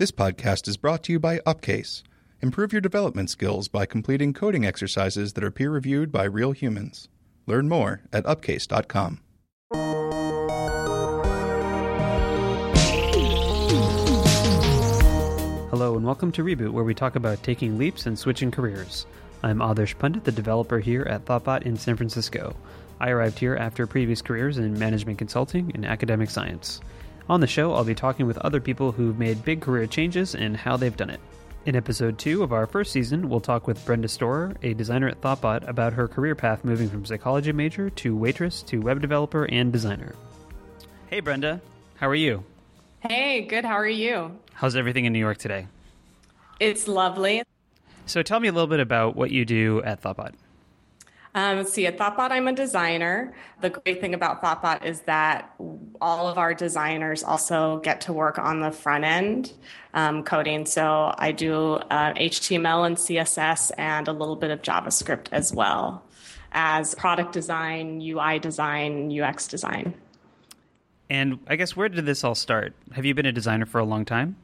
This podcast is brought to you by Upcase. Improve your development skills by completing coding exercises that are peer reviewed by real humans. Learn more at upcase.com. Hello and welcome to Reboot, where we talk about taking leaps and switching careers. I'm Adarsh Pandit, the developer here at Thoughtbot in San Francisco. I arrived here after previous careers in management consulting and academic science. On the show, I'll be talking with other people who've made big career changes and how they've done it. In episode 2 of our first season, we'll talk with Brenda Storer, a designer at Thoughtbot, about her career path moving from psychology major to waitress to web developer and designer. Hey, Brenda. How are you? Hey, good. How are you? How's everything in New York today? It's lovely. So tell me a little bit about what you do at Thoughtbot. Um, see, at Thoughtbot, I'm a designer. The great thing about Thoughtbot is that all of our designers also get to work on the front end um, coding. So I do uh, HTML and CSS and a little bit of JavaScript as well as product design, UI design, UX design. And I guess where did this all start? Have you been a designer for a long time?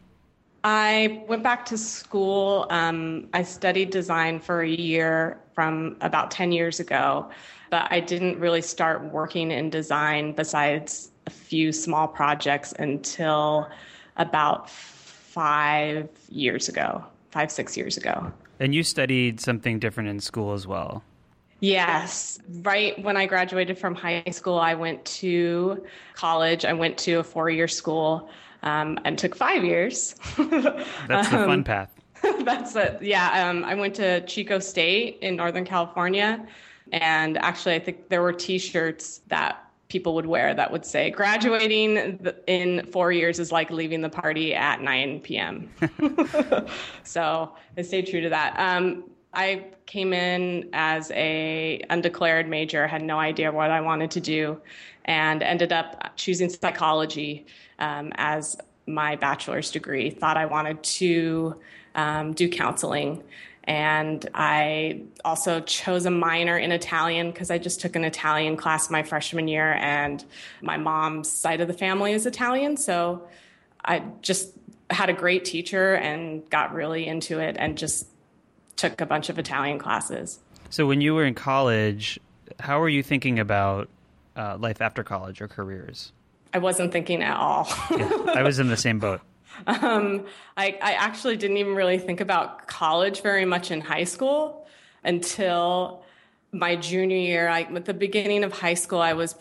I went back to school. Um, I studied design for a year from about 10 years ago, but I didn't really start working in design besides a few small projects until about five years ago, five, six years ago. And you studied something different in school as well. Yes. Right when I graduated from high school, I went to college. I went to a four year school um, and took five years. That's the fun um, path. that's it. Yeah. Um, I went to Chico State in Northern California. And actually, I think there were t shirts that people would wear that would say graduating in four years is like leaving the party at 9 p.m. so I stayed true to that. Um, I came in as a undeclared major, had no idea what I wanted to do, and ended up choosing psychology um, as my bachelor's degree. Thought I wanted to um, do counseling. And I also chose a minor in Italian because I just took an Italian class my freshman year, and my mom's side of the family is Italian. So I just had a great teacher and got really into it and just took a bunch of Italian classes. So when you were in college, how were you thinking about uh, life after college or careers? I wasn't thinking at all. yeah, I was in the same boat. Um, I, I actually didn't even really think about college very much in high school until my junior year. I, at the beginning of high school, I was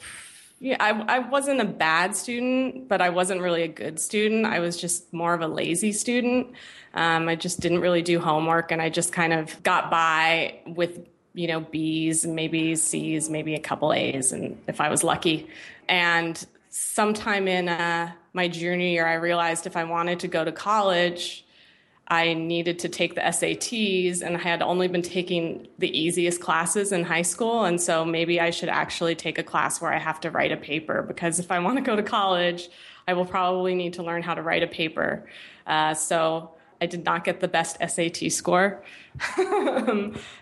yeah, I, I wasn't a bad student, but I wasn't really a good student. I was just more of a lazy student. Um, I just didn't really do homework, and I just kind of got by with you know B's, maybe C's, maybe a couple A's, and if I was lucky. And sometime in uh, my junior year, I realized if I wanted to go to college, I needed to take the SATs, and I had only been taking the easiest classes in high school. And so maybe I should actually take a class where I have to write a paper because if I want to go to college, I will probably need to learn how to write a paper. Uh, so I did not get the best SAT score.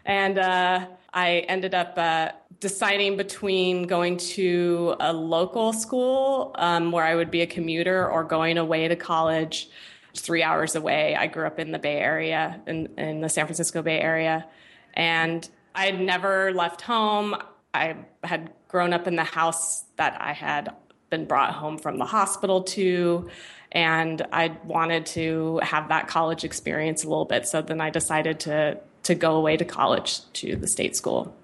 and uh, I ended up uh, deciding between going to a local school um, where I would be a commuter or going away to college three hours away. I grew up in the Bay Area, in, in the San Francisco Bay Area. And I had never left home. I had grown up in the house that I had been brought home from the hospital to and I wanted to have that college experience a little bit. So then I decided to to go away to college to the state school.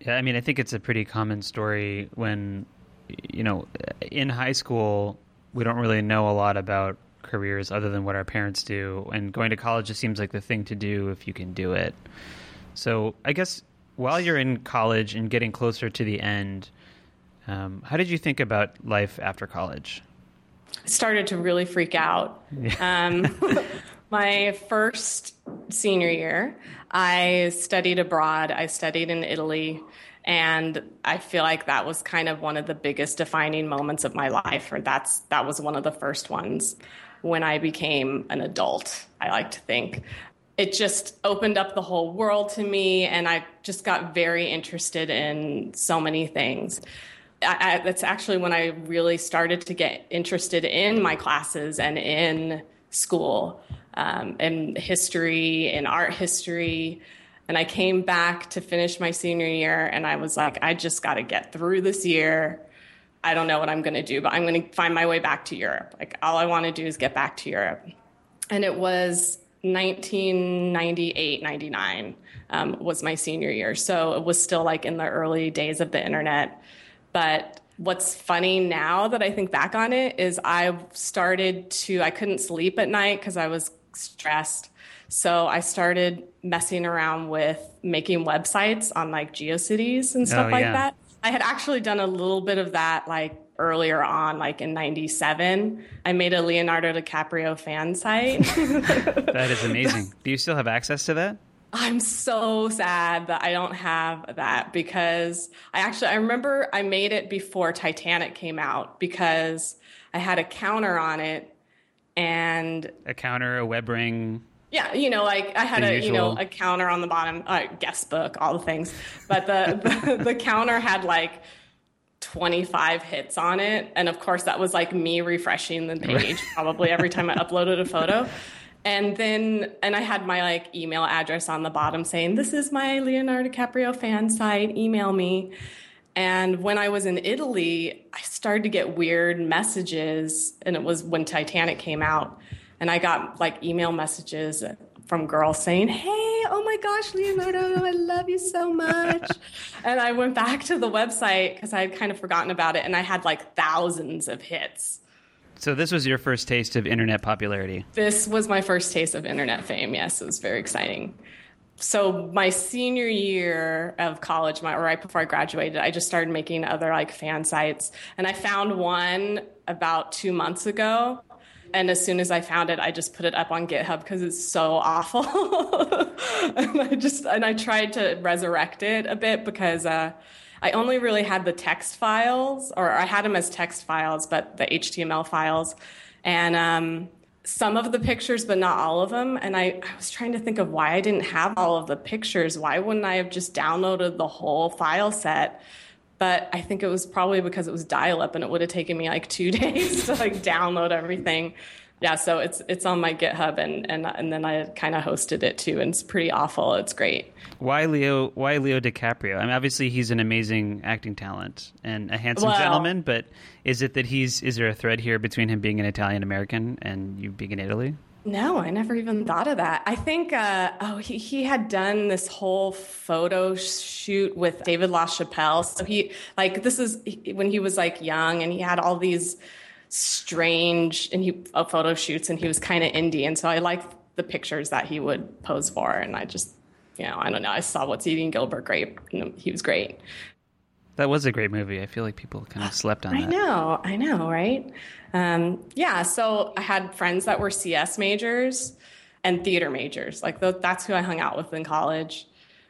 Yeah, I mean, I think it's a pretty common story when you know in high school we don't really know a lot about careers other than what our parents do, and going to college just seems like the thing to do if you can do it. So I guess while you're in college and getting closer to the end, um, how did you think about life after college? I started to really freak out. Yeah. Um, my first senior year, I studied abroad. I studied in Italy. And I feel like that was kind of one of the biggest defining moments of my life, or that's that was one of the first ones when I became an adult, I like to think. It just opened up the whole world to me, and I just got very interested in so many things. I, that's actually when I really started to get interested in my classes and in school um, in history in art history. And I came back to finish my senior year, and I was like, I just got to get through this year. I don't know what I'm going to do, but I'm going to find my way back to Europe. Like, all I want to do is get back to Europe. And it was 1998, 99 um, was my senior year. So it was still like in the early days of the internet. But what's funny now that I think back on it is I started to, I couldn't sleep at night because I was stressed. So I started messing around with making websites on like GeoCities and oh, stuff oh, like yeah. that. I had actually done a little bit of that like earlier on, like in 97. I made a Leonardo DiCaprio fan site. that is amazing. Do you still have access to that? I'm so sad that I don't have that because I actually I remember I made it before Titanic came out because I had a counter on it and a counter, a web ring. Yeah, you know, like I had a usual. you know a counter on the bottom, uh, guest book, all the things, but the, the the counter had like 25 hits on it. And of course, that was like me refreshing the page probably every time I uploaded a photo. And then, and I had my like email address on the bottom saying, This is my Leonardo DiCaprio fan site, email me. And when I was in Italy, I started to get weird messages. And it was when Titanic came out. And I got like email messages from girls saying, Hey, oh my gosh, Leonardo, I love you so much. and I went back to the website because I had kind of forgotten about it and I had like thousands of hits. So this was your first taste of internet popularity? This was my first taste of internet fame. Yes, it was very exciting. So my senior year of college, my, right before I graduated, I just started making other like fan sites, and I found one about two months ago and as soon as I found it, I just put it up on GitHub because it's so awful. and I just and I tried to resurrect it a bit because uh, I only really had the text files, or I had them as text files, but the HTML files, and um, some of the pictures, but not all of them. And I, I was trying to think of why I didn't have all of the pictures. Why wouldn't I have just downloaded the whole file set? but I think it was probably because it was dial up and it would have taken me like two days to like download everything. Yeah, so it's it's on my GitHub and and and then I kind of hosted it too, and it's pretty awful. It's great. Why Leo? Why Leo DiCaprio? I mean, obviously he's an amazing acting talent and a handsome well, gentleman. But is it that he's? Is there a thread here between him being an Italian American and you being in Italy? No, I never even thought of that. I think, uh, oh, he, he had done this whole photo shoot with David LaChapelle. So he, like, this is when he was like young and he had all these strange and he uh, photo shoots and he was kind of Indian. So I liked the pictures that he would pose for. And I just, you know, I don't know. I saw What's Eating Gilbert Grape and he was great. That was a great movie. I feel like people kind of slept on I that. I know, I know, right? Um, yeah, so I had friends that were CS majors and theater majors. Like that's who I hung out with in college.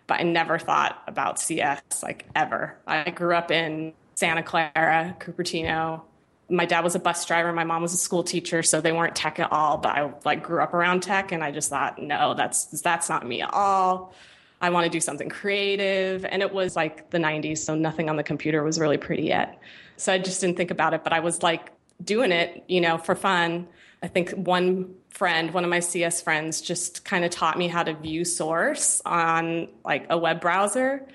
But I never thought about CS like ever. I grew up in Santa Clara, Cupertino. My dad was a bus driver. My mom was a school teacher, so they weren't tech at all. But I like grew up around tech, and I just thought, no, that's that's not me at all. I want to do something creative. And it was like the 90s, so nothing on the computer was really pretty yet. So I just didn't think about it, but I was like doing it, you know, for fun. I think one friend, one of my CS friends, just kind of taught me how to view source on like a web browser.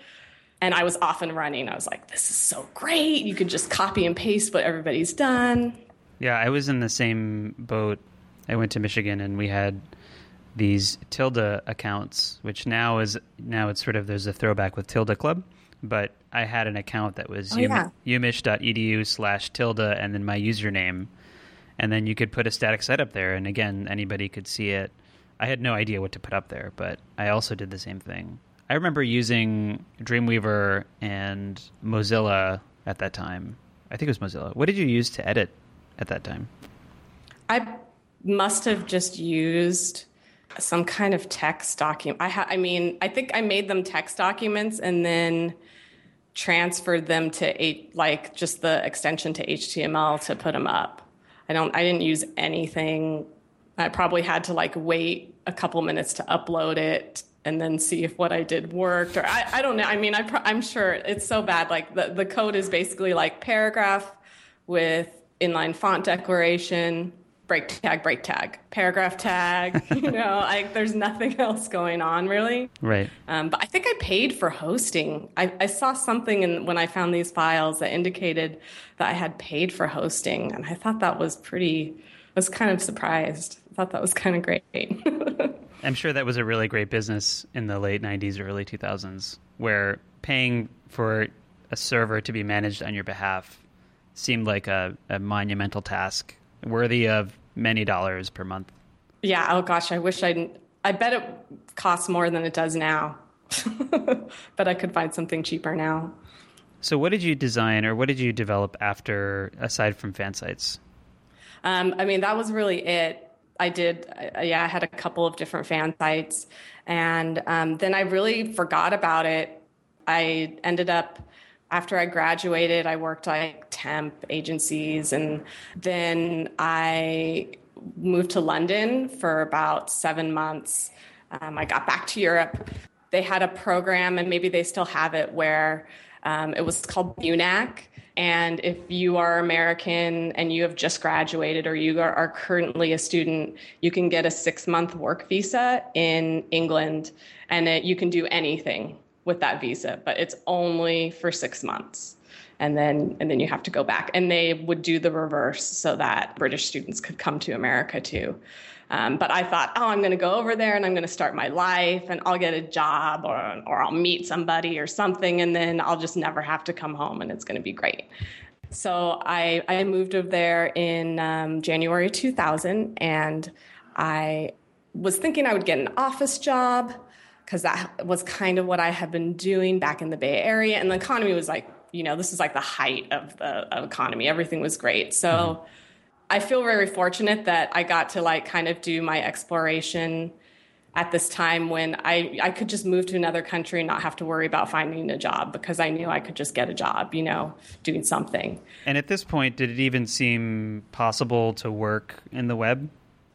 And I was off and running. I was like, this is so great. You could just copy and paste what everybody's done. Yeah, I was in the same boat. I went to Michigan and we had these Tilde accounts, which now is now it's sort of there's a throwback with Tilde Club, but I had an account that was oh, yeah. umich.edu slash tilde and then my username, and then you could put a static site up there, and again anybody could see it. I had no idea what to put up there, but I also did the same thing. I remember using Dreamweaver and Mozilla at that time. I think it was Mozilla. What did you use to edit at that time? I must have just used some kind of text document. I ha- I mean, I think I made them text documents and then transferred them to like just the extension to HTML to put them up. I don't. I didn't use anything. I probably had to like wait a couple minutes to upload it and then see if what I did worked. Or I, I don't know. I mean, I am sure it's so bad. Like the the code is basically like paragraph with inline font declaration break tag, break tag, paragraph tag. you know, like there's nothing else going on really. Right. Um, but I think I paid for hosting. I, I saw something in, when I found these files that indicated that I had paid for hosting, and I thought that was pretty. I was kind of surprised. I thought that was kind of great. I'm sure that was a really great business in the late 90s, early 2000s, where paying for a server to be managed on your behalf seemed like a, a monumental task worthy of many dollars per month. Yeah. Oh gosh, I wish I. I bet it costs more than it does now, but I could find something cheaper now. So, what did you design, or what did you develop after, aside from fan sites? Um, I mean, that was really it. I did, uh, yeah, I had a couple of different fan sites, and um, then I really forgot about it. I ended up after I graduated, I worked like temp agencies, and then I moved to London for about seven months. Um, I got back to Europe. They had a program, and maybe they still have it, where um, it was called BUNAC. And if you are American and you have just graduated or you are, currently a student, you can get a six month work visa in England and it, you can do anything with that visa, but it's only for six months. And then, and then you have to go back. And they would do the reverse so that British students could come to America too. Um, but I thought, oh, I'm going to go over there and I'm going to start my life and I'll get a job or, or I'll meet somebody or something. And then I'll just never have to come home and it's going to be great. So I, I moved over there in um, January 2000 and I was thinking I would get an office job because that was kind of what I had been doing back in the Bay Area. And the economy was like, you know, this is like the height of the of economy. Everything was great. So mm-hmm. I feel very fortunate that I got to like kind of do my exploration at this time when I, I could just move to another country and not have to worry about finding a job because I knew I could just get a job, you know, doing something. And at this point, did it even seem possible to work in the web?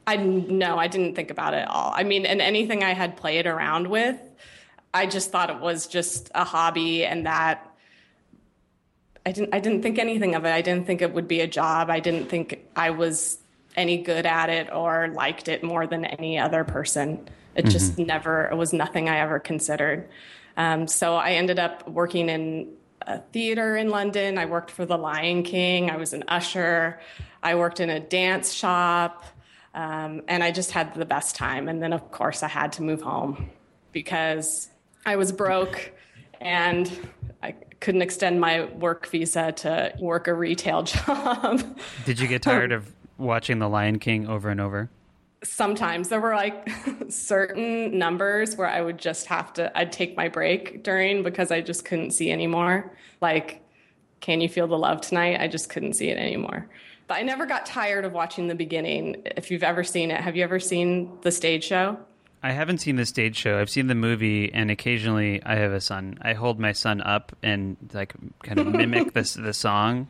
I no, I didn't think about it at all. I mean, and anything I had played around with, I just thought it was just a hobby, and that I didn't. I didn't think anything of it. I didn't think it would be a job. I didn't think I was any good at it or liked it more than any other person. It mm-hmm. just never. It was nothing I ever considered. Um, so I ended up working in a theater in London. I worked for the Lion King. I was an usher. I worked in a dance shop. Um, and I just had the best time. And then, of course, I had to move home because I was broke and I couldn't extend my work visa to work a retail job. Did you get tired of watching The Lion King over and over? Sometimes there were like certain numbers where I would just have to, I'd take my break during because I just couldn't see anymore. Like, Can You Feel the Love Tonight? I just couldn't see it anymore. But I never got tired of watching the beginning. If you've ever seen it, have you ever seen the stage show? I haven't seen the stage show. I've seen the movie, and occasionally I have a son. I hold my son up and like kind of mimic the the song,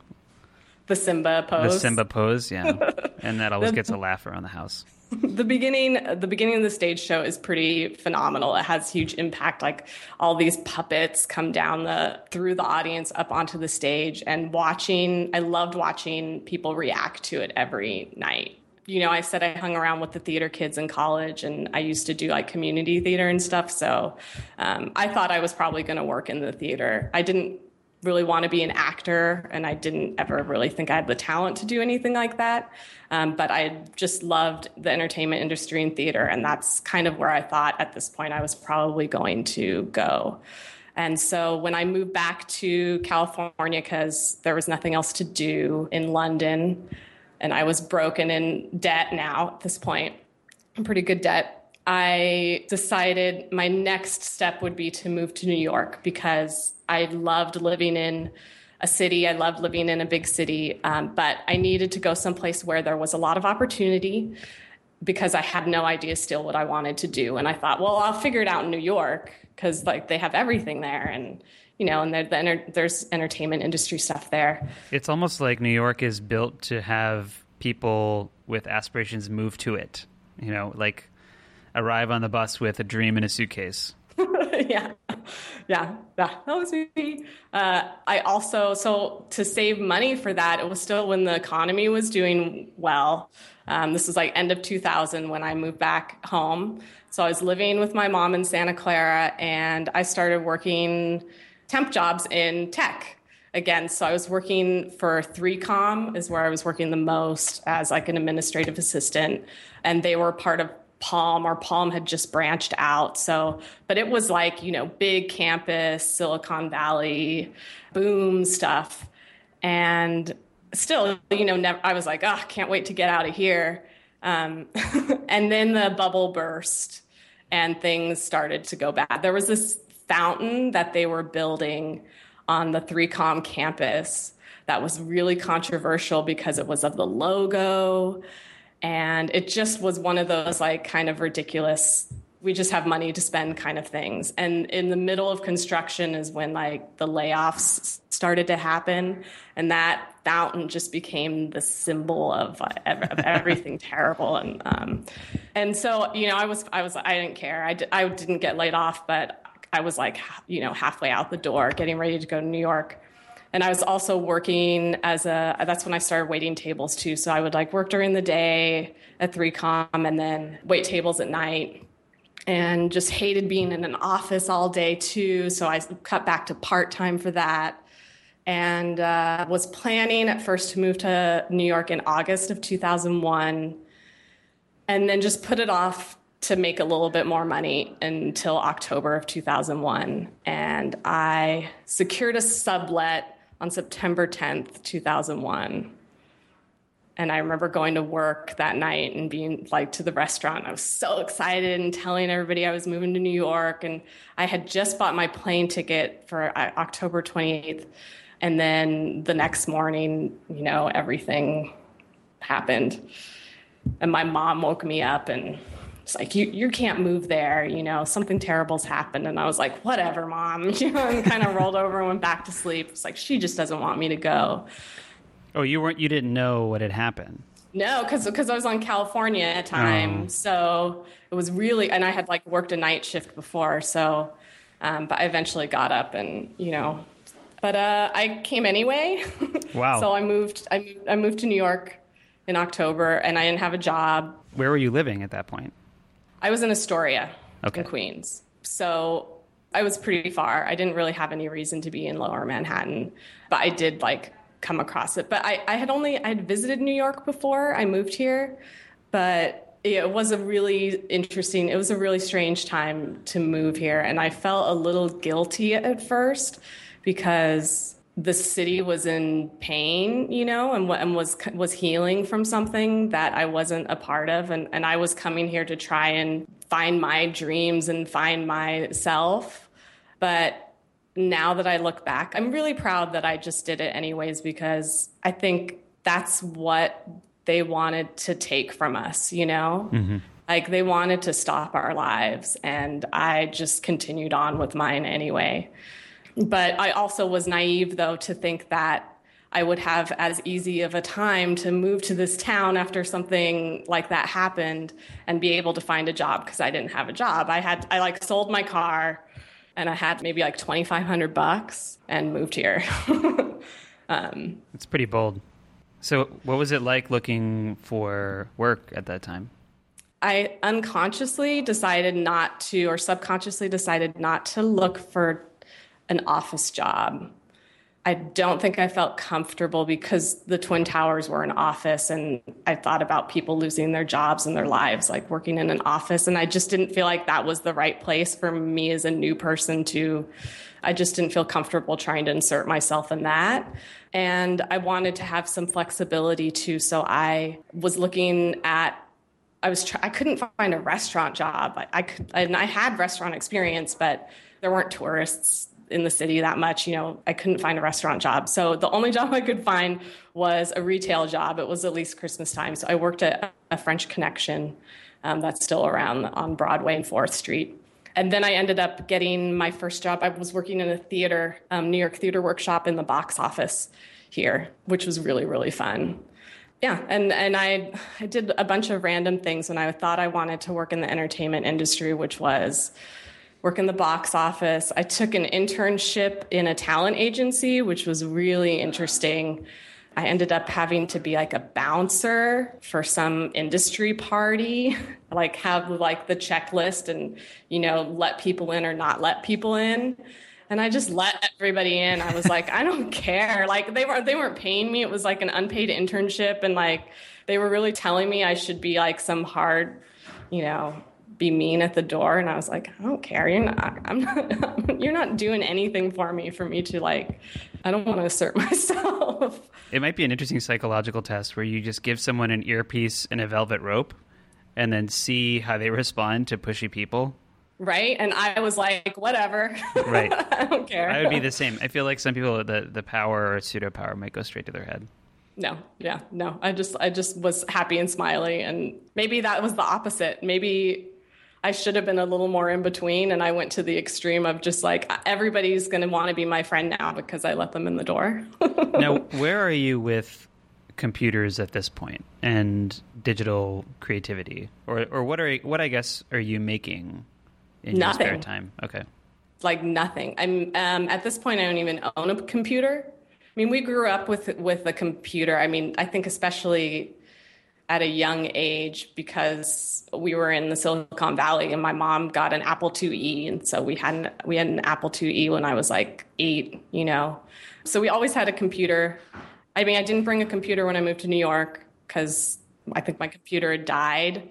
the Simba pose. The Simba pose, yeah, and that always gets a laugh around the house. the beginning the beginning of the stage show is pretty phenomenal it has huge impact like all these puppets come down the through the audience up onto the stage and watching i loved watching people react to it every night you know i said i hung around with the theater kids in college and i used to do like community theater and stuff so um, i thought i was probably going to work in the theater i didn't really want to be an actor, and I didn't ever really think I had the talent to do anything like that. Um, but I just loved the entertainment industry and theater, and that's kind of where I thought at this point I was probably going to go. And so when I moved back to California, because there was nothing else to do in London, and I was broken in debt now at this point, I'm pretty good debt. I decided my next step would be to move to New York because I loved living in a city. I loved living in a big city, um, but I needed to go someplace where there was a lot of opportunity because I had no idea still what I wanted to do. And I thought, well, I'll figure it out in New York because like they have everything there, and you know, and the enter- there's entertainment industry stuff there. It's almost like New York is built to have people with aspirations move to it. You know, like arrive on the bus with a dream in a suitcase. yeah yeah, yeah, that was me. Uh, I also, so to save money for that, it was still when the economy was doing well. Um, this was like end of 2000 when I moved back home. So I was living with my mom in Santa Clara and I started working temp jobs in tech again. So I was working for 3Com is where I was working the most as like an administrative assistant and they were part of Palm or Palm had just branched out. So, but it was like, you know, big campus, Silicon Valley, boom stuff. And still, you know, never, I was like, oh, can't wait to get out of here. Um, and then the bubble burst and things started to go bad. There was this fountain that they were building on the 3Com campus that was really controversial because it was of the logo and it just was one of those like kind of ridiculous we just have money to spend kind of things. And in the middle of construction is when like the layoffs started to happen, and that fountain just became the symbol of, uh, of everything terrible. And um, and so you know, I was I was I didn't care. I d- I didn't get laid off, but I was like you know halfway out the door, getting ready to go to New York. And I was also working as a. That's when I started waiting tables too. So I would like work during the day at 3Com and then wait tables at night and just hated being in an office all day too. So I cut back to part time for that. And uh, was planning at first to move to New York in August of 2001, and then just put it off to make a little bit more money until October of 2001. And I secured a sublet on September 10th, 2001. And I remember going to work that night and being like to the restaurant. I was so excited and telling everybody I was moving to New York. And I had just bought my plane ticket for uh, October 28th. And then the next morning, you know, everything happened. And my mom woke me up and it's like, you, you can't move there. You know, something terrible's happened. And I was like, whatever, mom. You know, and kind of rolled over and went back to sleep. It's like, she just doesn't want me to go. Oh, you weren't. You didn't know what had happened. No, because because I was on California at the time, oh. so it was really, and I had like worked a night shift before, so. Um, but I eventually got up and you know, but uh, I came anyway. Wow. so I moved. I moved. I moved to New York in October, and I didn't have a job. Where were you living at that point? I was in Astoria, okay. in Queens. So I was pretty far. I didn't really have any reason to be in Lower Manhattan, but I did like come across it. But I, I had only I had visited New York before I moved here, but it was a really interesting. It was a really strange time to move here, and I felt a little guilty at first because the city was in pain, you know, and, and was was healing from something that I wasn't a part of, and and I was coming here to try and find my dreams and find myself, but now that I look back, I'm really proud that I just did it anyways because I think that's what they wanted to take from us, you know? Mm-hmm. Like they wanted to stop our lives, and I just continued on with mine anyway. But I also was naive, though, to think that I would have as easy of a time to move to this town after something like that happened and be able to find a job because I didn't have a job. I had I like sold my car and I had maybe like 2,500 bucks and moved here. um, it's pretty bold. So, what was it like looking for work at that time? I unconsciously decided not to, or subconsciously decided not to look for an office job. I don't think I felt comfortable because the Twin Towers were an office and I thought about people losing their jobs and their lives, like working in an office. And I just didn't feel like that was the right place for me as a new person to, I just didn't feel comfortable trying to insert myself in that. And I wanted to have some flexibility too. So I was looking at I was I couldn't find a restaurant job. I, I could and I had restaurant experience, but there weren't tourists in the city that much. You know, I couldn't find a restaurant job. So the only job I could find was a retail job. It was at least Christmas time. So I worked at a French Connection um, that's still around on Broadway and 4th Street. And then I ended up getting my first job. I was working in a theater, um, New York Theater Workshop in the box office here, which was really, really fun. Yeah, and, and I, I did a bunch of random things when I thought I wanted to work in the entertainment industry, which was work in the box office. I took an internship in a talent agency, which was really interesting. I ended up having to be like a bouncer for some industry party, like have like the checklist and, you know, let people in or not let people in. And I just let everybody in. I was like, I don't care. Like they were they weren't paying me. It was like an unpaid internship and like they were really telling me I should be like some hard, you know, be mean at the door and I was like, I don't care. You're not I'm not you're not doing anything for me for me to like I don't want to assert myself. It might be an interesting psychological test where you just give someone an earpiece and a velvet rope and then see how they respond to pushy people. Right? And I was like, whatever. Right. I don't care. I would be the same. I feel like some people the the power or pseudo power might go straight to their head. No, yeah, no. I just I just was happy and smiley and maybe that was the opposite. Maybe I should have been a little more in between. And I went to the extreme of just like, everybody's going to want to be my friend now because I let them in the door. now, where are you with computers at this point and digital creativity? Or, or what are, what I guess are you making in nothing. your spare time? Okay. Like nothing. I'm, um, at this point, I don't even own a computer. I mean, we grew up with, with a computer. I mean, I think especially at a young age because we were in the Silicon Valley and my mom got an Apple IIe and so we had an, we had an Apple IIe when I was like 8, you know. So we always had a computer. I mean, I didn't bring a computer when I moved to New York cuz I think my computer had died.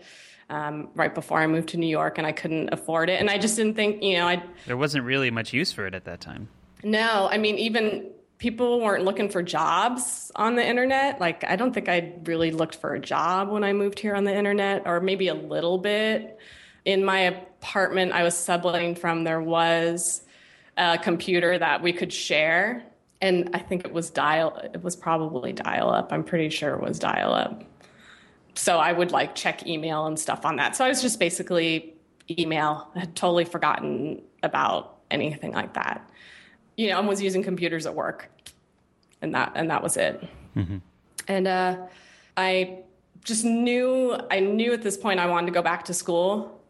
Um, right before I moved to New York, and I couldn't afford it, and I just didn't think, you know, I. There wasn't really much use for it at that time. No, I mean, even people weren't looking for jobs on the internet. Like, I don't think I really looked for a job when I moved here on the internet, or maybe a little bit. In my apartment I was subletting from, there was a computer that we could share. And I think it was dial, it was probably dial up. I'm pretty sure it was dial up. So I would like check email and stuff on that. So I was just basically email. I had totally forgotten about anything like that you know, I was using computers at work, and that and that was it. Mm-hmm. And uh, I just knew I knew at this point I wanted to go back to school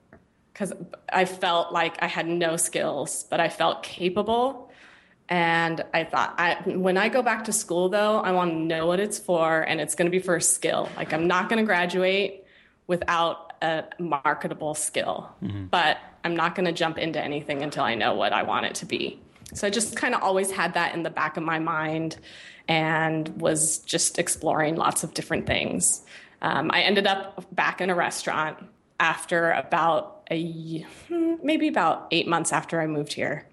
because I felt like I had no skills, but I felt capable. And I thought, I, when I go back to school, though, I want to know what it's for, and it's going to be for a skill. Like, I'm not going to graduate without a marketable skill, mm-hmm. but I'm not going to jump into anything until I know what I want it to be. So I just kind of always had that in the back of my mind and was just exploring lots of different things. Um, I ended up back in a restaurant after about a maybe about eight months after I moved here.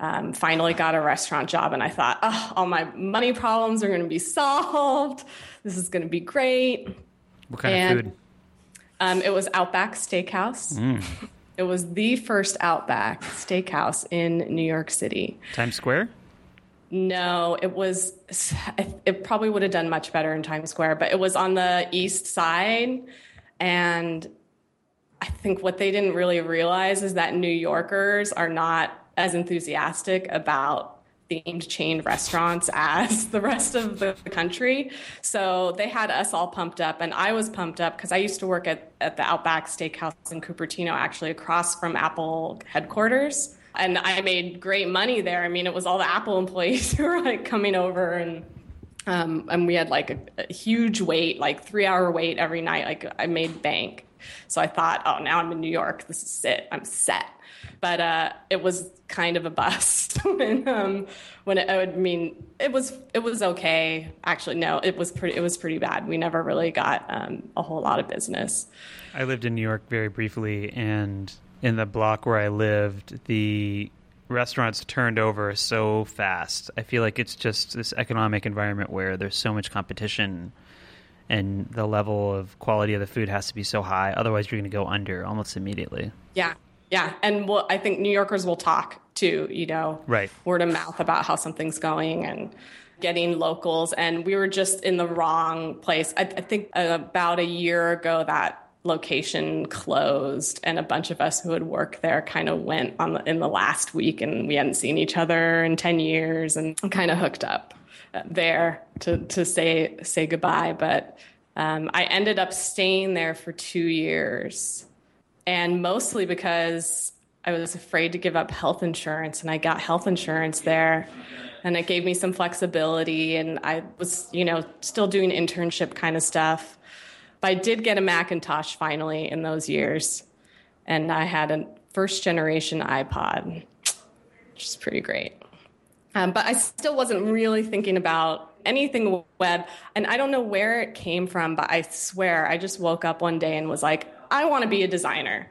Um, finally got a restaurant job, and I thought, oh, all my money problems are going to be solved. This is going to be great. What kind and, of food? Um, it was Outback Steakhouse. Mm. It was the first Outback Steakhouse in New York City. Times Square? No, it was. It probably would have done much better in Times Square, but it was on the east side. And I think what they didn't really realize is that New Yorkers are not as enthusiastic about themed chain restaurants as the rest of the country. So they had us all pumped up, and I was pumped up because I used to work at, at the Outback Steakhouse in Cupertino, actually across from Apple headquarters. And I made great money there. I mean, it was all the Apple employees who were like coming over and um, and we had like a, a huge wait, like three hour wait every night. Like I made bank. So I thought, oh, now I'm in New York. This is it. I'm set but uh, it was kind of a bust. and um, when it, I mean, it was it was okay. Actually, no, it was pretty it was pretty bad. We never really got um, a whole lot of business. I lived in New York very briefly, and in the block where I lived, the restaurants turned over so fast. I feel like it's just this economic environment where there's so much competition and the level of quality of the food has to be so high otherwise you're going to go under almost immediately. Yeah. Yeah, and we'll, I think New Yorkers will talk too, you know, right. word of mouth about how something's going and getting locals. And we were just in the wrong place. I, I think about a year ago that location closed, and a bunch of us who had worked there kind of went on the, in the last week, and we hadn't seen each other in ten years, and kind of hooked up there to to say say goodbye. But um, I ended up staying there for two years and mostly because I was afraid to give up health insurance, and I got health insurance there. And it gave me some flexibility, and I was, you know, still doing internship kind of stuff. But I did get a Macintosh finally in those years, and I had a first generation iPod, which is pretty great. Um, but I still wasn't really thinking about anything web. And I don't know where it came from, but I swear I just woke up one day and was like, I want to be a designer.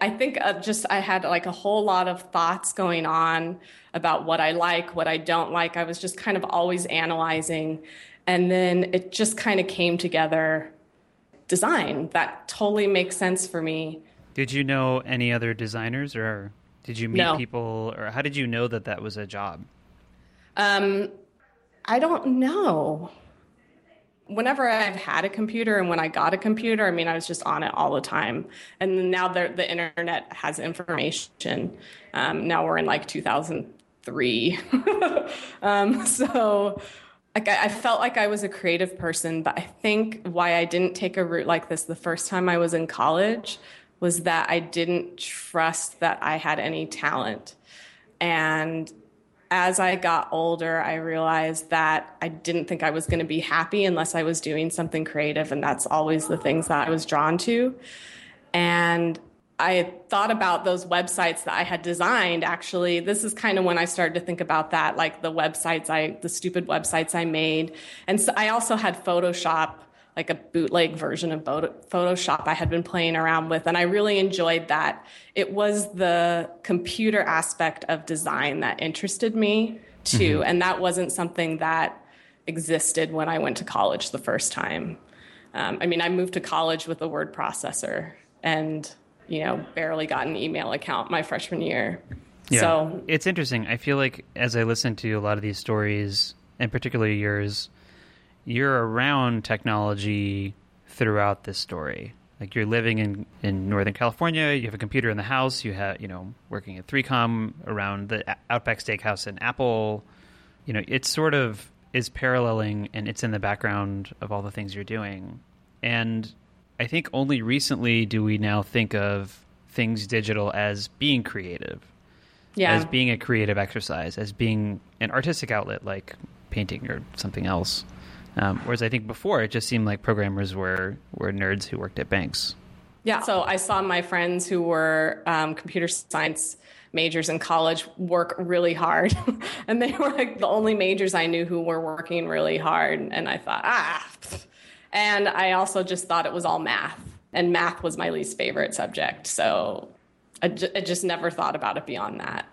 I think just I had like a whole lot of thoughts going on about what I like, what I don't like. I was just kind of always analyzing. And then it just kind of came together design. That totally makes sense for me. Did you know any other designers or did you meet no. people or how did you know that that was a job? Um, I don't know whenever I've had a computer and when I got a computer, I mean, I was just on it all the time. And now the, the internet has information. Um, now we're in like 2003. um, so like I, I felt like I was a creative person, but I think why I didn't take a route like this the first time I was in college was that I didn't trust that I had any talent. And as I got older, I realized that I didn't think I was going to be happy unless I was doing something creative. And that's always the things that I was drawn to. And I thought about those websites that I had designed. Actually, this is kind of when I started to think about that, like the websites I, the stupid websites I made. And so I also had Photoshop like a bootleg version of Photoshop I had been playing around with, and I really enjoyed that. It was the computer aspect of design that interested me too, mm-hmm. and that wasn't something that existed when I went to college the first time. Um, I mean, I moved to college with a word processor and, you know, barely got an email account my freshman year. Yeah. So it's interesting. I feel like as I listen to a lot of these stories, and particularly yours, you're around technology throughout this story. Like you're living in, in Northern California, you have a computer in the house, you have you know working at 3Com around the Outback Steakhouse and Apple. You know, it sort of is paralleling and it's in the background of all the things you're doing. And I think only recently do we now think of things digital as being creative. Yeah. As being a creative exercise, as being an artistic outlet like painting or something else. Um, whereas I think before it just seemed like programmers were were nerds who worked at banks. Yeah. So I saw my friends who were um, computer science majors in college work really hard, and they were like the only majors I knew who were working really hard. And I thought, ah. And I also just thought it was all math, and math was my least favorite subject. So I just never thought about it beyond that.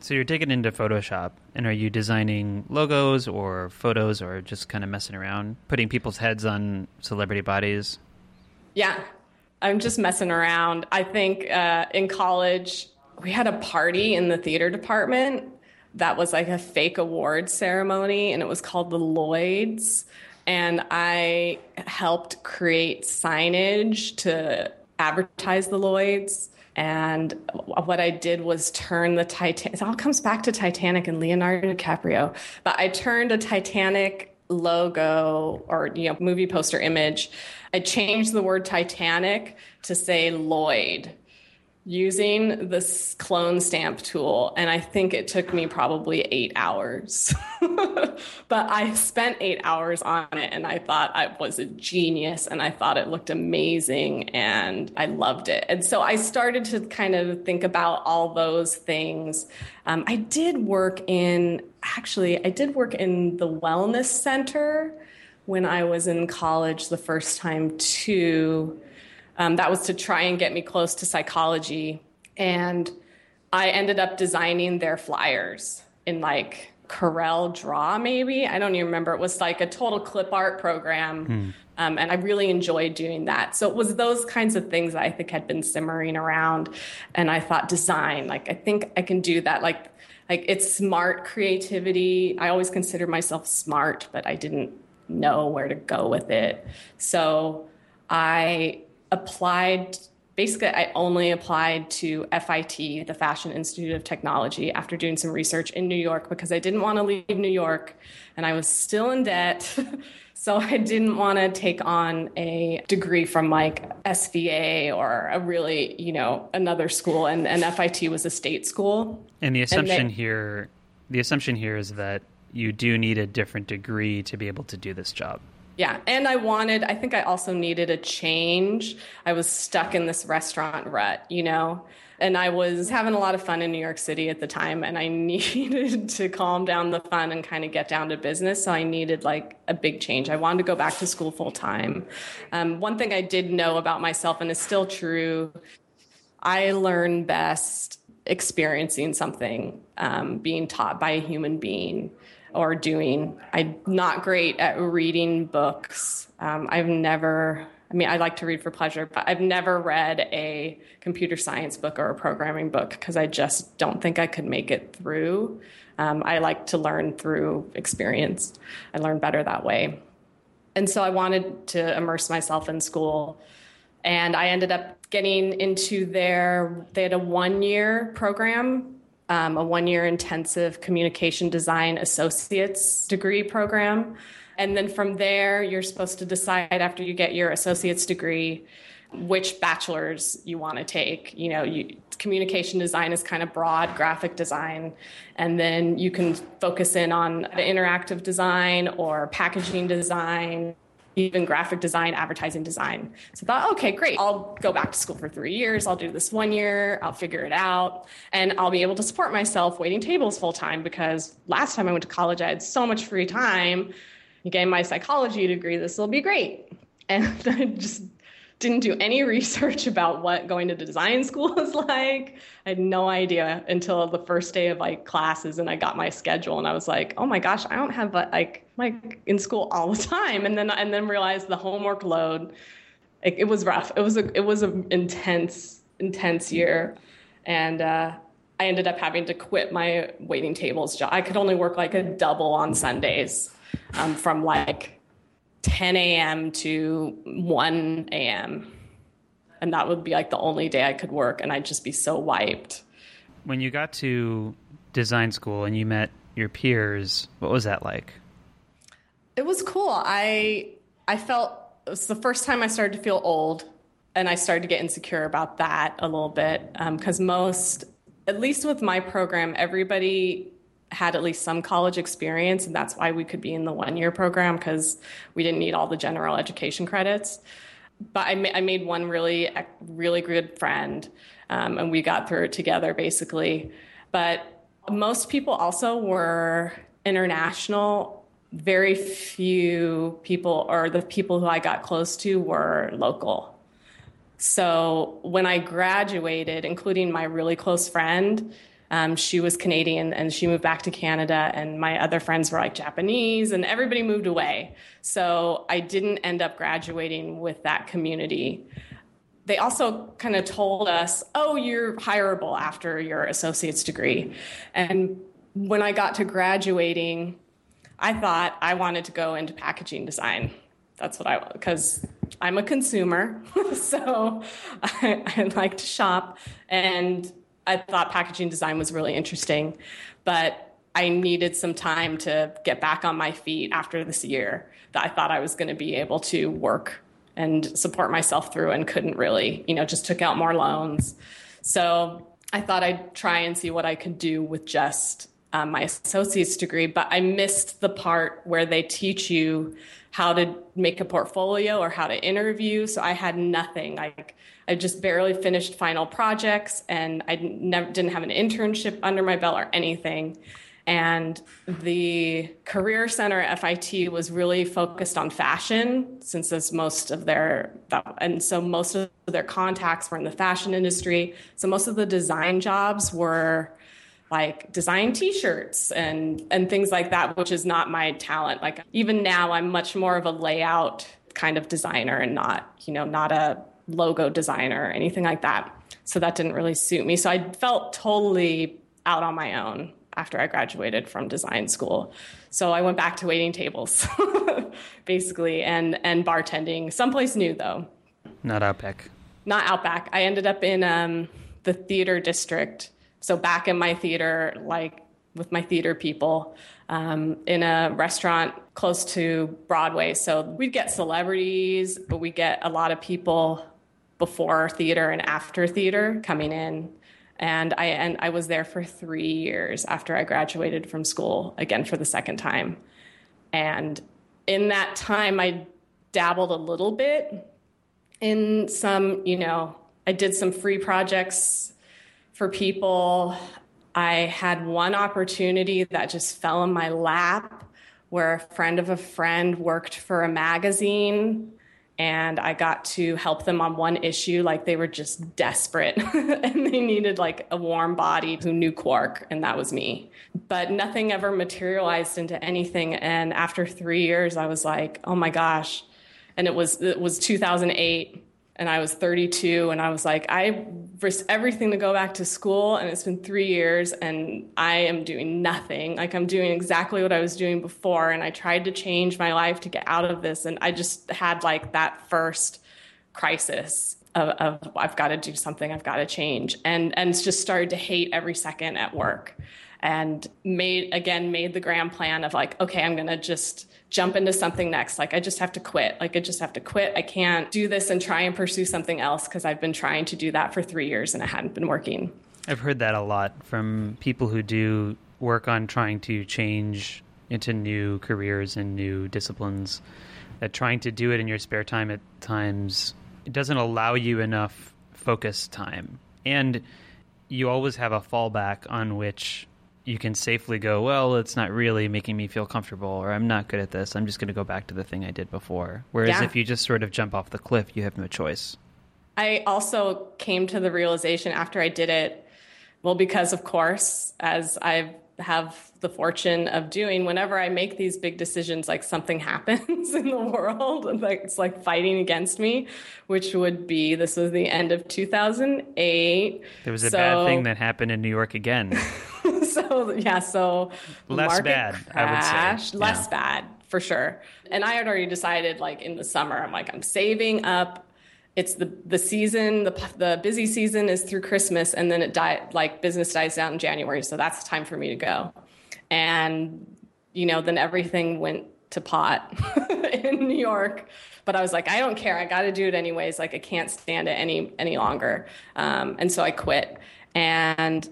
So you're digging into Photoshop, and are you designing logos or photos, or just kind of messing around, putting people's heads on celebrity bodies? Yeah, I'm just messing around. I think uh, in college we had a party in the theater department that was like a fake award ceremony, and it was called the Lloyds. And I helped create signage to advertise the Lloyds and what I did was turn the Titanic. It all comes back to Titanic and Leonardo DiCaprio. But I turned a Titanic logo or you know movie poster image. I changed the word Titanic to say Lloyd using this clone stamp tool and i think it took me probably eight hours. But i spent eight hours on it and i thought i was a genius and i thought it looked amazing and i loved it. And so i started to kind of think about all those things. Um, i did work in actually i did work in the wellness center when i was in college the first time too um, that was to try and get me close to psychology. And I ended up designing their flyers in like Corel Draw, maybe. I don't even remember. It was like a total clip art program. Hmm. Um, and I really enjoyed doing that. So it was those kinds of things that I think had been simmering around. And I thought, design, like, I think I can do that. Like, like it's smart creativity. I always considered myself smart, but I didn't know where to go with it. So I applied basically, I only applied to FIT, the Fashion Institute of Technology, after doing some research in New York because I didn't want to leave New York and I was still in debt. so I didn't want to take on a degree from like SVA or a really, you know, another school. And, and FIT was a state school. And the assumption and they, here, the assumption here is that you do need a different degree to be able to do this job. Yeah. And I wanted, I think I also needed a change. I was stuck in this restaurant rut, you know? And I was having a lot of fun in New York City at the time, and I needed to calm down the fun and kind of get down to business. So I needed like a big change. I wanted to go back to school full time. Um, one thing I did know about myself, and is still true, I learn best experiencing something, um, being taught by a human being or doing. I'm not great at reading books. Um, I've never, I mean, I like to read for pleasure, but I've never read a computer science book or a programming book because I just don't think I could make it through. Um, I like to learn through experience. I learn better that way. And so I wanted to immerse myself in school. And I ended up getting into their, they had a one year program um, a one year intensive communication design associate's degree program. And then from there, you're supposed to decide after you get your associate's degree which bachelor's you want to take. You know, you, communication design is kind of broad, graphic design, and then you can focus in on the interactive design or packaging design even graphic design, advertising design. So I thought, okay, great. I'll go back to school for three years. I'll do this one year. I'll figure it out. And I'll be able to support myself waiting tables full time because last time I went to college, I had so much free time. Getting my psychology degree, this will be great. And I just didn't do any research about what going to design school was like. I had no idea until the first day of like classes and I got my schedule and I was like, oh my gosh, I don't have like like in school all the time. And then and then realized the homework load. It, it was rough. It was a it was an intense intense year, and uh, I ended up having to quit my waiting tables job. I could only work like a double on Sundays, um, from like 10 a.m. to 1 a.m. And that would be like the only day I could work, and I'd just be so wiped. When you got to design school and you met your peers, what was that like? It was cool. I I felt it was the first time I started to feel old, and I started to get insecure about that a little bit because um, most, at least with my program, everybody had at least some college experience, and that's why we could be in the one year program because we didn't need all the general education credits. But I, ma- I made one really, really good friend, um, and we got through it together basically. But most people also were international. Very few people, or the people who I got close to, were local. So when I graduated, including my really close friend, um, she was Canadian and she moved back to Canada, and my other friends were like Japanese, and everybody moved away. So I didn't end up graduating with that community. They also kind of told us, oh, you're hireable after your associate's degree. And when I got to graduating, I thought I wanted to go into packaging design. That's what I, because I'm a consumer, so I, I like to shop. And I thought packaging design was really interesting, but I needed some time to get back on my feet after this year that I thought I was going to be able to work and support myself through and couldn't really, you know, just took out more loans. So I thought I'd try and see what I could do with just um, my associate's degree, but I missed the part where they teach you how to make a portfolio or how to interview. So I had nothing. Like I just barely finished final projects and I never didn't have an internship under my belt or anything. And the Career Center at FIT was really focused on fashion, since that's most of their, and so most of their contacts were in the fashion industry. So most of the design jobs were like design t-shirts and and things like that which is not my talent like even now i'm much more of a layout kind of designer and not you know not a logo designer or anything like that. So that didn't really suit me. So I felt totally out on my own after I graduated from design school. So I went back to waiting tables, basically, and and bartending, someplace new though. Not Outback. not Outback. I ended up in um, the theater district. So back in my theater, like with my theater people, um, in a restaurant close to Broadway. So we'd get celebrities, but we get a lot of people before theater and after theater coming in. And I and I was there for three years after I graduated from school again for the second time. And in that time, I dabbled a little bit in some, you know, I did some free projects for people. I had one opportunity that just fell in my lap where a friend of a friend worked for a magazine and I got to help them on one issue. Like they were just desperate and they needed like a warm body who knew Quark, and that was me. But nothing ever materialized into anything. And after three years, I was like, oh my gosh. And it was it was 2008 and I was 32 and I was like, I risked everything to go back to school and it's been three years and I am doing nothing. Like I'm doing exactly what I was doing before. And I tried to change my life to get out of this. And I just had like that first crisis of, of I've got to do something, I've got to change. And and just started to hate every second at work. And made again, made the grand plan of like, okay, I'm gonna just jump into something next. Like I just have to quit. Like I just have to quit. I can't do this and try and pursue something else because I've been trying to do that for three years and it hadn't been working. I've heard that a lot from people who do work on trying to change into new careers and new disciplines. That trying to do it in your spare time at times it doesn't allow you enough focus time. And you always have a fallback on which you can safely go, well, it's not really making me feel comfortable, or I'm not good at this. I'm just going to go back to the thing I did before. Whereas yeah. if you just sort of jump off the cliff, you have no choice. I also came to the realization after I did it, well, because of course, as I have the fortune of doing, whenever I make these big decisions, like something happens in the world, like it's like fighting against me, which would be this was the end of 2008. There was a so, bad thing that happened in New York again. so yeah, so less bad, I would say. Less yeah. bad for sure. And I had already decided, like in the summer, I'm like, I'm saving up. It's the the season, the the busy season is through Christmas, and then it die like business dies down in January. So that's the time for me to go. And you know, then everything went to pot in New York. But I was like, I don't care. I got to do it anyways. Like I can't stand it any any longer. Um, and so I quit. And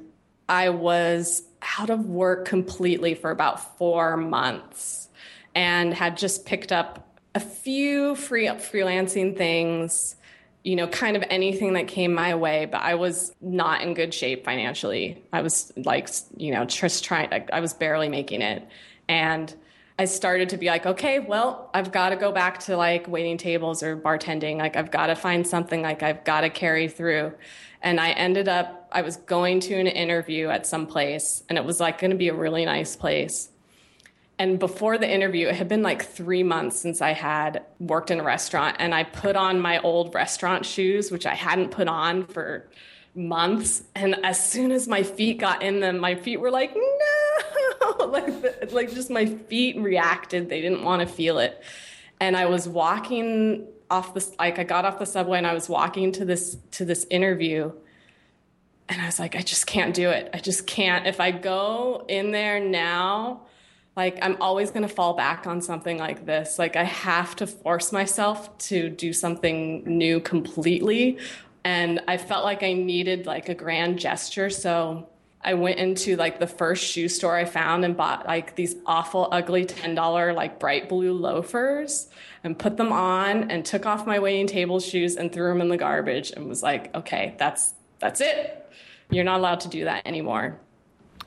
I was out of work completely for about four months and had just picked up a few free freelancing things, you know, kind of anything that came my way, but I was not in good shape financially. I was like, you know, just trying, I was barely making it. And I started to be like, okay, well, I've got to go back to like waiting tables or bartending. Like, I've got to find something like I've got to carry through. And I ended up, I was going to an interview at some place, and it was like going to be a really nice place. And before the interview, it had been like three months since I had worked in a restaurant, and I put on my old restaurant shoes, which I hadn't put on for months. And as soon as my feet got in them, my feet were like, no, like, like just my feet reacted. They didn't want to feel it. And I was walking off the like I got off the subway and I was walking to this to this interview and I was like I just can't do it. I just can't if I go in there now like I'm always going to fall back on something like this. Like I have to force myself to do something new completely and I felt like I needed like a grand gesture so I went into like the first shoe store I found and bought like these awful, ugly $10 like bright blue loafers and put them on and took off my waiting table shoes and threw them in the garbage and was like, okay, that's that's it. You're not allowed to do that anymore.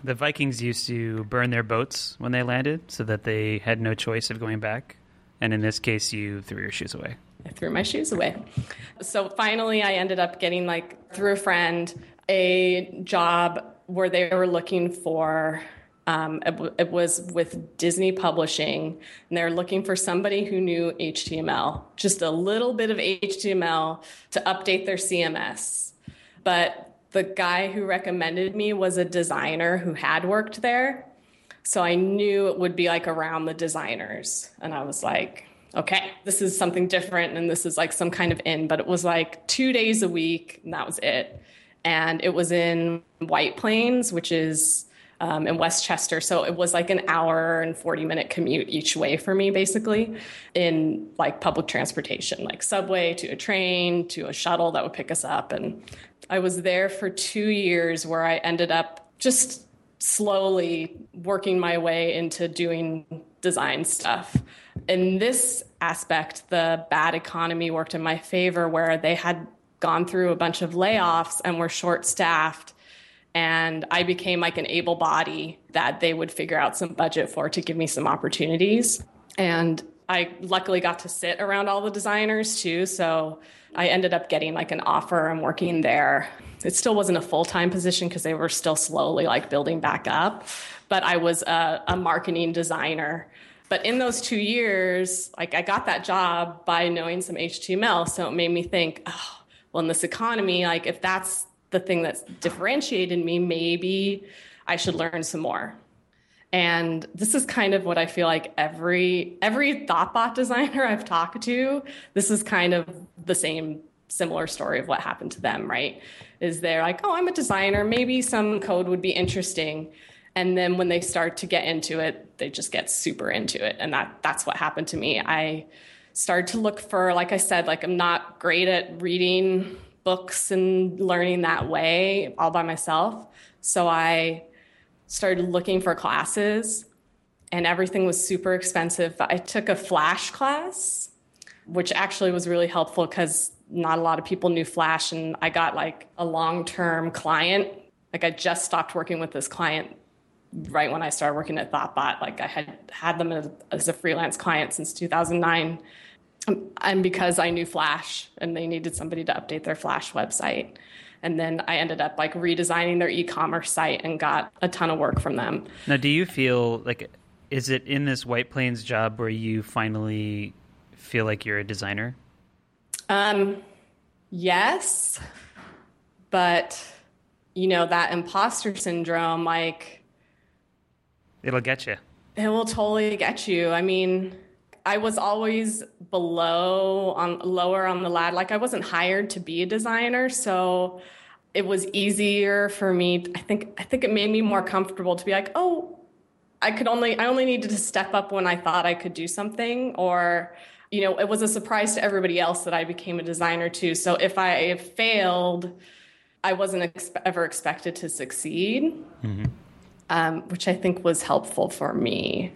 The Vikings used to burn their boats when they landed so that they had no choice of going back. And in this case, you threw your shoes away. I threw my shoes away. So finally, I ended up getting, like, through a friend, a job where they were looking for um, it, it, was with Disney Publishing, and they're looking for somebody who knew HTML, just a little bit of HTML to update their CMS. But the guy who recommended me was a designer who had worked there. So I knew it would be like around the designers. And I was like, okay, this is something different and this is like some kind of in, but it was like two days a week and that was it. And it was in White Plains, which is um, in Westchester. So it was like an hour and 40 minute commute each way for me, basically, in like public transportation, like subway to a train to a shuttle that would pick us up. And I was there for two years where I ended up just slowly working my way into doing design stuff. In this aspect, the bad economy worked in my favor where they had gone through a bunch of layoffs and were short staffed and I became like an able body that they would figure out some budget for to give me some opportunities. And I luckily got to sit around all the designers too. So I ended up getting like an offer and working there. It still wasn't a full time position because they were still slowly like building back up, but I was a, a marketing designer. But in those two years, like I got that job by knowing some HTML. So it made me think, oh, well, in this economy, like if that's the thing that's differentiated me, maybe I should learn some more. And this is kind of what I feel like every every thoughtbot designer I've talked to, this is kind of the same similar story of what happened to them, right? Is they're like, "Oh, I'm a designer, maybe some code would be interesting." And then when they start to get into it, they just get super into it. And that that's what happened to me. I started to look for like I said, like I'm not great at reading books and learning that way all by myself. So I started looking for classes and everything was super expensive. I took a Flash class, which actually was really helpful because not a lot of people knew Flash, and I got like a long term client. Like I just stopped working with this client right when I started working at Thoughtbot. Like I had had them as, as a freelance client since 2009 um, and because I knew Flash and they needed somebody to update their Flash website. And then I ended up like redesigning their e commerce site and got a ton of work from them. Now, do you feel like, is it in this White Plains job where you finally feel like you're a designer? Um, yes. But, you know, that imposter syndrome, like, it'll get you. It will totally get you. I mean, I was always below on lower on the ladder. Like I wasn't hired to be a designer, so it was easier for me. I think I think it made me more comfortable to be like, oh, I could only I only needed to step up when I thought I could do something, or you know, it was a surprise to everybody else that I became a designer too. So if I failed, I wasn't expe- ever expected to succeed, mm-hmm. um, which I think was helpful for me.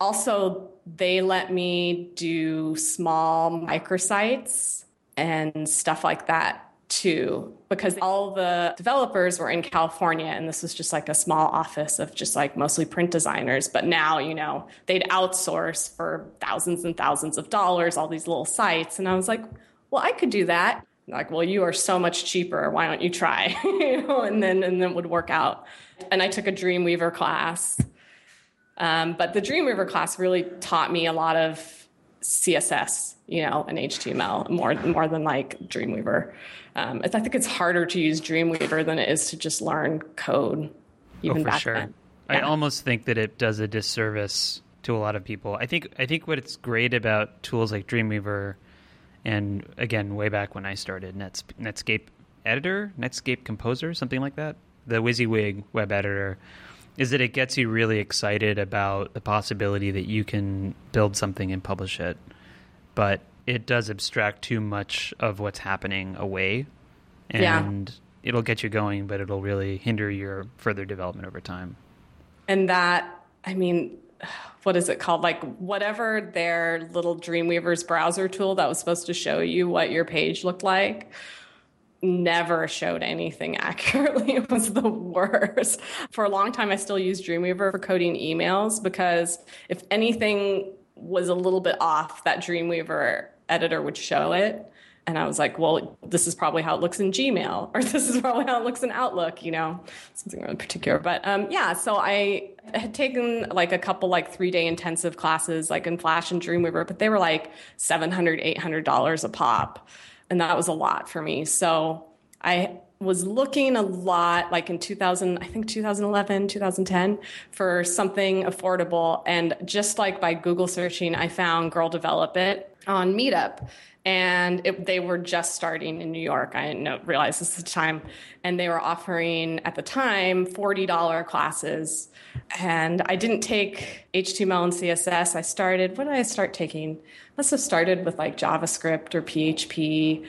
Also, they let me do small microsites and stuff like that too because all the developers were in California and this was just like a small office of just like mostly print designers. But now you know they'd outsource for thousands and thousands of dollars all these little sites. And I was like well I could do that. Like well you are so much cheaper. Why don't you try? You know and then and then it would work out. And I took a Dreamweaver class um, but the Dreamweaver class really taught me a lot of CSS, you know, and HTML more more than like Dreamweaver. Um, I think it's harder to use Dreamweaver than it is to just learn code. Even oh, for sure. Then. I yeah. almost think that it does a disservice to a lot of people. I think I think what's great about tools like Dreamweaver, and again, way back when I started Nets, Netscape Editor, Netscape Composer, something like that, the WYSIWYG web editor is that it gets you really excited about the possibility that you can build something and publish it. But it does abstract too much of what's happening away. And yeah. it'll get you going, but it'll really hinder your further development over time. And that, I mean, what is it called? Like whatever their little Dreamweaver's browser tool that was supposed to show you what your page looked like never showed anything accurately. It was the worst. For a long time, I still used Dreamweaver for coding emails because if anything was a little bit off, that Dreamweaver editor would show it. And I was like, well, this is probably how it looks in Gmail, or this is probably how it looks in Outlook, you know, something really particular. But um, yeah, so I had taken like a couple like three day intensive classes, like in Flash and Dreamweaver, but they were like $700, $800 a pop and that was a lot for me. So I was looking a lot like in 2000 i think 2011 2010 for something affordable and just like by google searching i found girl develop it on meetup and it, they were just starting in new york. I didn't know, realize this at the time. And they were offering at the time $40 classes. And i didn't take html and css i started what did i start taking? Must have started with like javascript or php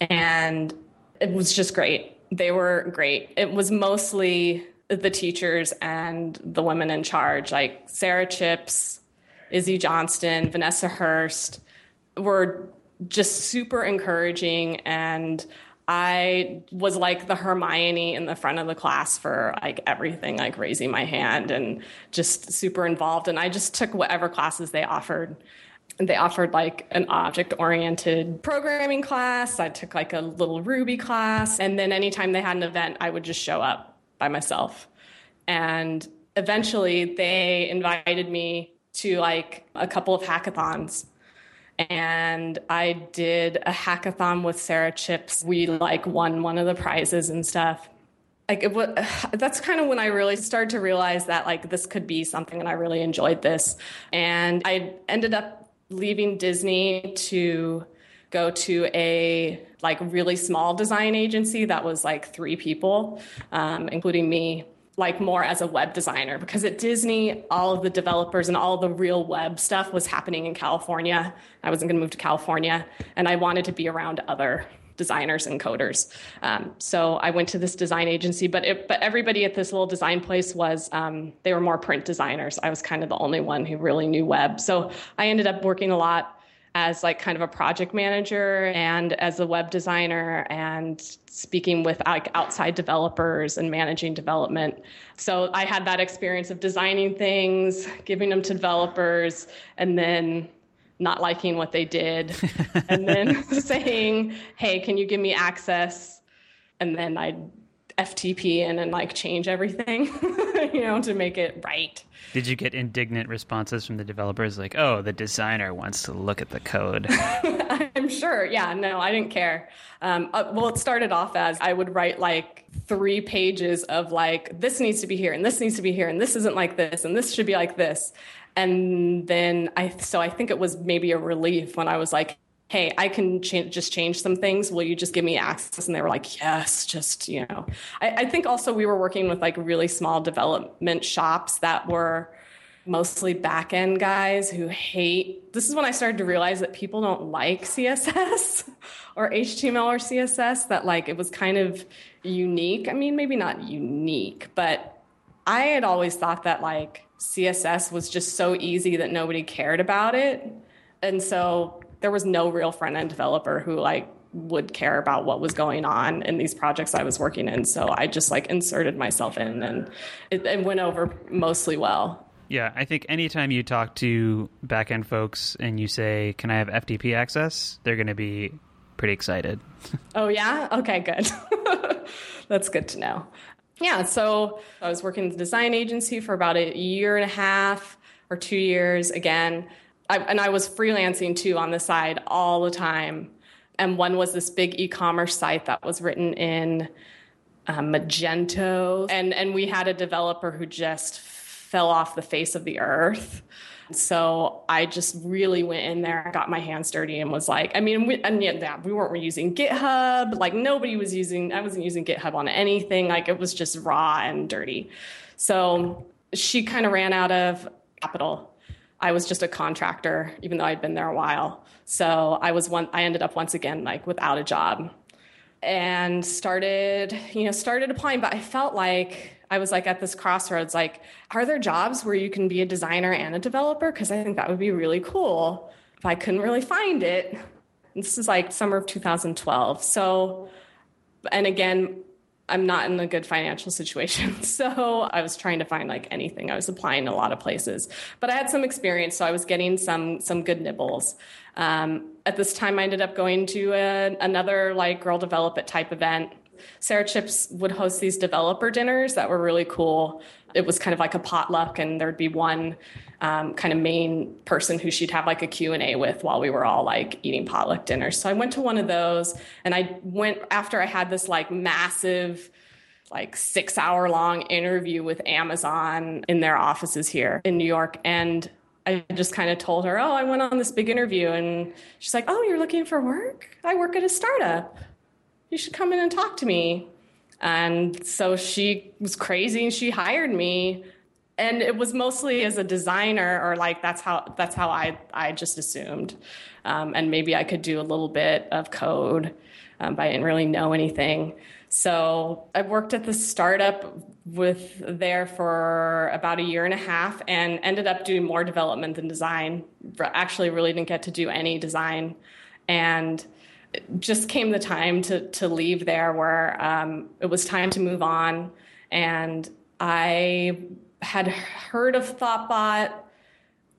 and it was just great. They were great. It was mostly the teachers and the women in charge, like Sara Chipps, Izzy Johnston, Vanessa Hurst, were just super encouraging and I was like the Hermione in the front of the class for like everything, like raising my hand and just super involved. And I just took whatever classes they offered they offered like an object oriented programming class. I took like a little Ruby class. And then anytime they had an event, I would just show up by myself. And eventually they invited me to like a couple of hackathons. And I did a hackathon with Sara Chipps. We like won one of the prizes and stuff like it was, that's kind of when I really started to realize that like this could be something and I really enjoyed this. And I ended up leaving Disney to go to a like really small design agency that was like three people, um, including me, like more as a web designer because at Disney, all of the developers and all the real web stuff was happening in California. I wasn't going to move to California, and I wanted to be around other designers and coders. Um, so I went to this design agency, but it, but everybody at this little design place was um, they were more print designers. I was kind of the only one who really knew web. So I ended up working a lot as like kind of a project manager and as a web designer and speaking with like outside developers and managing development. So I had that experience of designing things, giving them to developers, and then not liking what they did and then saying, "Hey, can you give me access?" And then I'd FTP in and like change everything, you know, to make it right. Did you get indignant responses from the developers like, "Oh, the designer wants to look at the code"? I'm sure. Yeah, no, I didn't care. Um, uh, well, it started off as I would write like three pages of like this needs to be here and this needs to be here and this isn't like this and this should be like this and then I, so I think it was maybe a relief when I was like, hey, I can just change some things. Will you just give me access? And they were like, yes, just, you know. I, I think also we were working with like really small development shops that were mostly back end guys who hate. This is when I started to realize that people don't like CSS or HTML or CSS, that like it was kind of unique. I mean, maybe not unique, but I had always thought that like, CSS was just so easy that nobody cared about it. And so there was no real front end developer who like would care about what was going on in these projects I was working in. So I just like inserted myself in and it, it went over mostly well. Yeah, I think anytime you talk to backend folks and you say, "Can I have FTP access?" they're going to be pretty excited. oh yeah, okay, good. That's good to know yeah, so I was working in the design agency for about a year and a half or two years again. I, and I was freelancing too on the side all the time. And one was this big e commerce site that was written in uh, Magento. And, and we had a developer who just fell off the face of the earth. So I just really went in there, got my hands dirty, and was like, I mean, we, and yeah, we weren't using GitHub. Like nobody was using. I wasn't using GitHub on anything. Like it was just raw and dirty. So she kind of ran out of capital. I was just a contractor, even though I'd been there a while. So I was one. I ended up once again like without a job, and started, you know, started applying. But I felt like I was like at this crossroads like, are there jobs where you can be a designer and a developer? Because I think that would be really cool. If I couldn't really find it, and this is like summer of 2012. So, and again, I'm not in a good financial situation. So I was trying to find like anything. I was applying to a lot of places, but I had some experience. So I was getting some, some good nibbles. Um, at this time, I ended up going to a, another like girl develop it type event Sara Chipps would host these developer dinners that were really cool. It was kind of like a potluck, and there'd be one um, kind of main person who she'd have like a Q&A with while we were all like eating potluck dinners. So I went to one of those, and I went after I had this like massive like six hour long interview with Amazon in their offices here in New York. And I just kind of told her, Oh, I went on this big interview. And she's like, Oh, you're looking for work? I work at a startup. You should come in and talk to me. And so she was crazy and she hired me. And it was mostly as a designer, or like that's how that's how I I just assumed, um, and maybe I could do a little bit of code, um, but I didn't really know anything. So I worked at the startup with there for about a year and a half and ended up doing more development than design. Actually, really didn't get to do any design. And just came the time to, to leave there where um, it was time to move on. And I had heard of Thoughtbot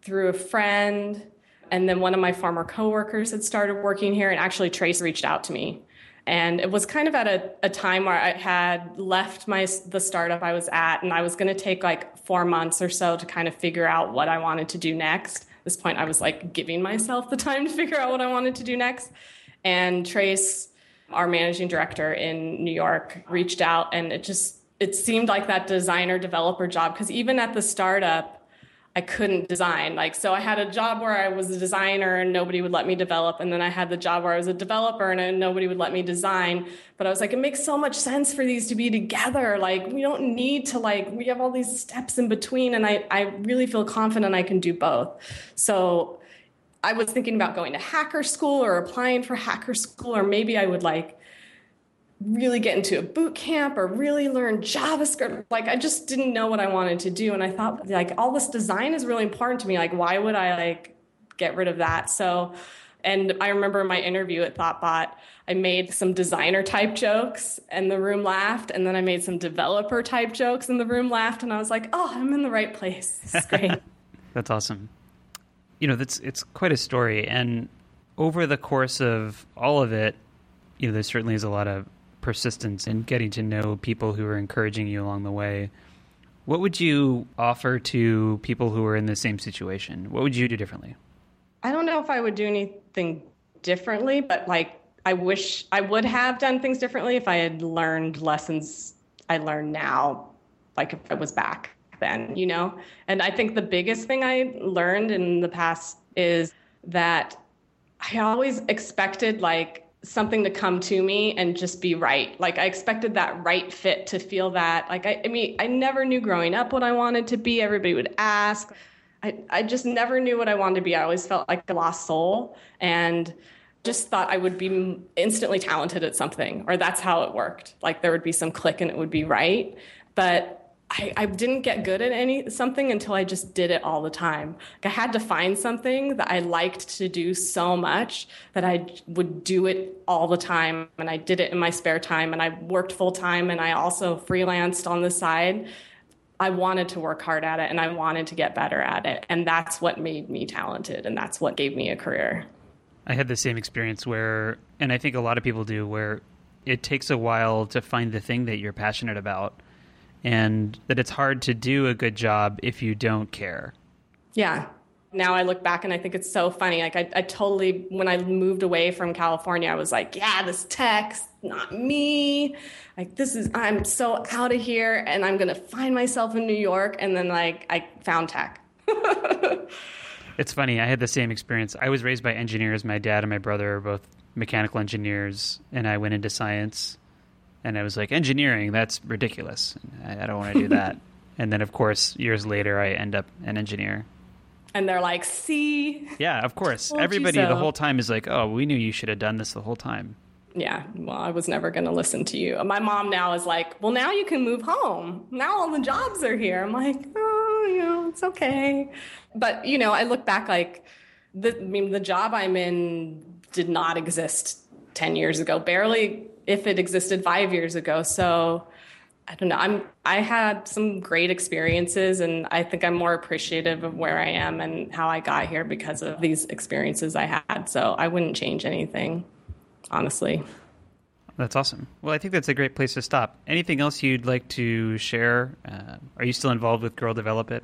through a friend. And then one of my former coworkers had started working here, and actually, Trace reached out to me and it was kind of at a, a time where I had left my the startup I was at, and I was going to take like four months or so to kind of figure out what I wanted to do next. At this point, I was like giving myself the time to figure out what I wanted to do next. And Trace, our managing director in New York, reached out, and it just it seemed like that designer developer job because even at the startup I couldn't design. Like, so I had a job where I was a designer and nobody would let me develop. And then I had the job where I was a developer and uh, nobody would let me design. But I was like, it makes so much sense for these to be together. Like, we don't need to, like, we have all these steps in between. And I, I really feel confident I can do both. So I was thinking about going to hacker school or applying for hacker school, or maybe I would like really get into a boot camp or really learn JavaScript. Like I just didn't know what I wanted to do. And I thought like all this design is really important to me. Like why would I like get rid of that? So and I remember my interview at Thoughtbot, I made some designer type jokes and the room laughed. And then I made some developer type jokes and the room laughed. And I was like, oh, I'm in the right place. It's great. that's awesome. You know, that's it's quite a story. And over the course of all of it, you know, there certainly is a lot of persistence and getting to know people who are encouraging you along the way. What would you offer to people who are in the same situation? What would you do differently? I don't know if I would do anything differently, but like I wish I would have done things differently if I had learned lessons I learn now, like if I was back then, you know? And I think the biggest thing I learned in the past is that I always expected like something to come to me and just be right. Like I expected that right fit to feel that. Like I, I mean, I never knew growing up what I wanted to be. Everybody would ask. I, I just never knew what I wanted to be. I always felt like a lost soul and just thought I would be instantly talented at something, or that's how it worked. Like there would be some click and it would be right. But I, I, didn't get good at any something until I just did it all the time. Like I had to find something that I liked to do so much that I would do it all the time, and I did it in my spare time, and I worked full time, and I also freelanced on the side. I wanted to work hard at it, and I wanted to get better at it, and that's what made me talented, and that's what gave me a career. I had the same experience where, and I think a lot of people do, where it takes a while to find the thing that you're passionate about and that it's hard to do a good job if you don't care. Yeah. Now I look back and I think it's so funny. Like I, I totally, when I moved away from California, I was like, yeah, this tech's not me. Like this is, I'm so out of here and I'm going to find myself in New York. And then like I found tech. it's funny. I had the same experience. I was raised by engineers. My dad and my brother are both mechanical engineers and I went into science and I was like, engineering, that's ridiculous. I, I don't want to do that. and then, of course, years later, I end up an engineer. And they're like, see? Yeah, of course. Everybody so. the whole time is like, oh, we knew you should have done this the whole time. Yeah, well, I was never going to listen to you. My mom now is like, well, now you can move home. Now all the jobs are here. I'm like, oh, you know, it's okay. But, you know, I look back like, the, I mean, the job I'm in did not exist 10 years ago, barely if it existed five years ago. So I don't know. I'm I had some great experiences and I think I'm more appreciative of where I am and how I got here because of these experiences I had. So I wouldn't change anything, honestly. That's awesome. Well, I think that's a great place to stop. Anything else you'd like to share? Uh, are you still involved with Girl Develop It?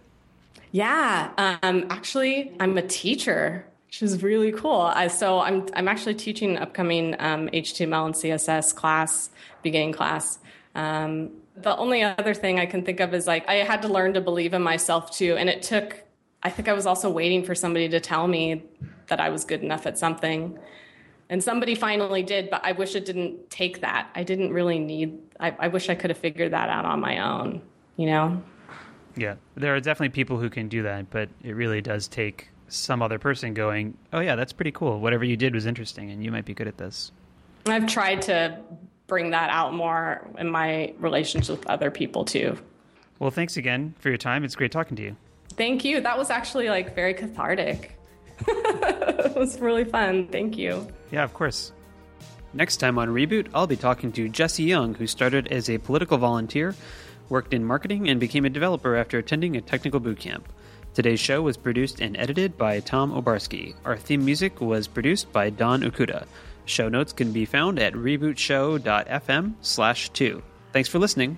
Yeah, um, actually, I'm a teacher, which is really cool. I, so I'm I'm actually teaching an upcoming um, HTML and CSS class, beginning class. Um, the only other thing I can think of is like I had to learn to believe in myself too, and it took. I think I was also waiting for somebody to tell me that I was good enough at something. And somebody finally did, but I wish it didn't take that. I didn't really need, I, I wish I could have figured that out on my own, you know? Yeah, there are definitely people who can do that, but it really does take some other person going, "Oh yeah, that's pretty cool. Whatever you did was interesting, and you might be good at this." I've tried to bring that out more in my relationships with other people too. Well, thanks again for your time. It's great talking to you. Thank you. That was actually like very cathartic. it was really fun. Thank you. Yeah, of course. Next time on Reboot, I'll be talking to Jesse Young, who started as a political volunteer worked in marketing, and became a developer after attending a technical boot camp. Today's show was produced and edited by Tom Obarski. Our theme music was produced by Don Okuda. Show notes can be found at rebootshow.fm slash 2. Thanks for listening.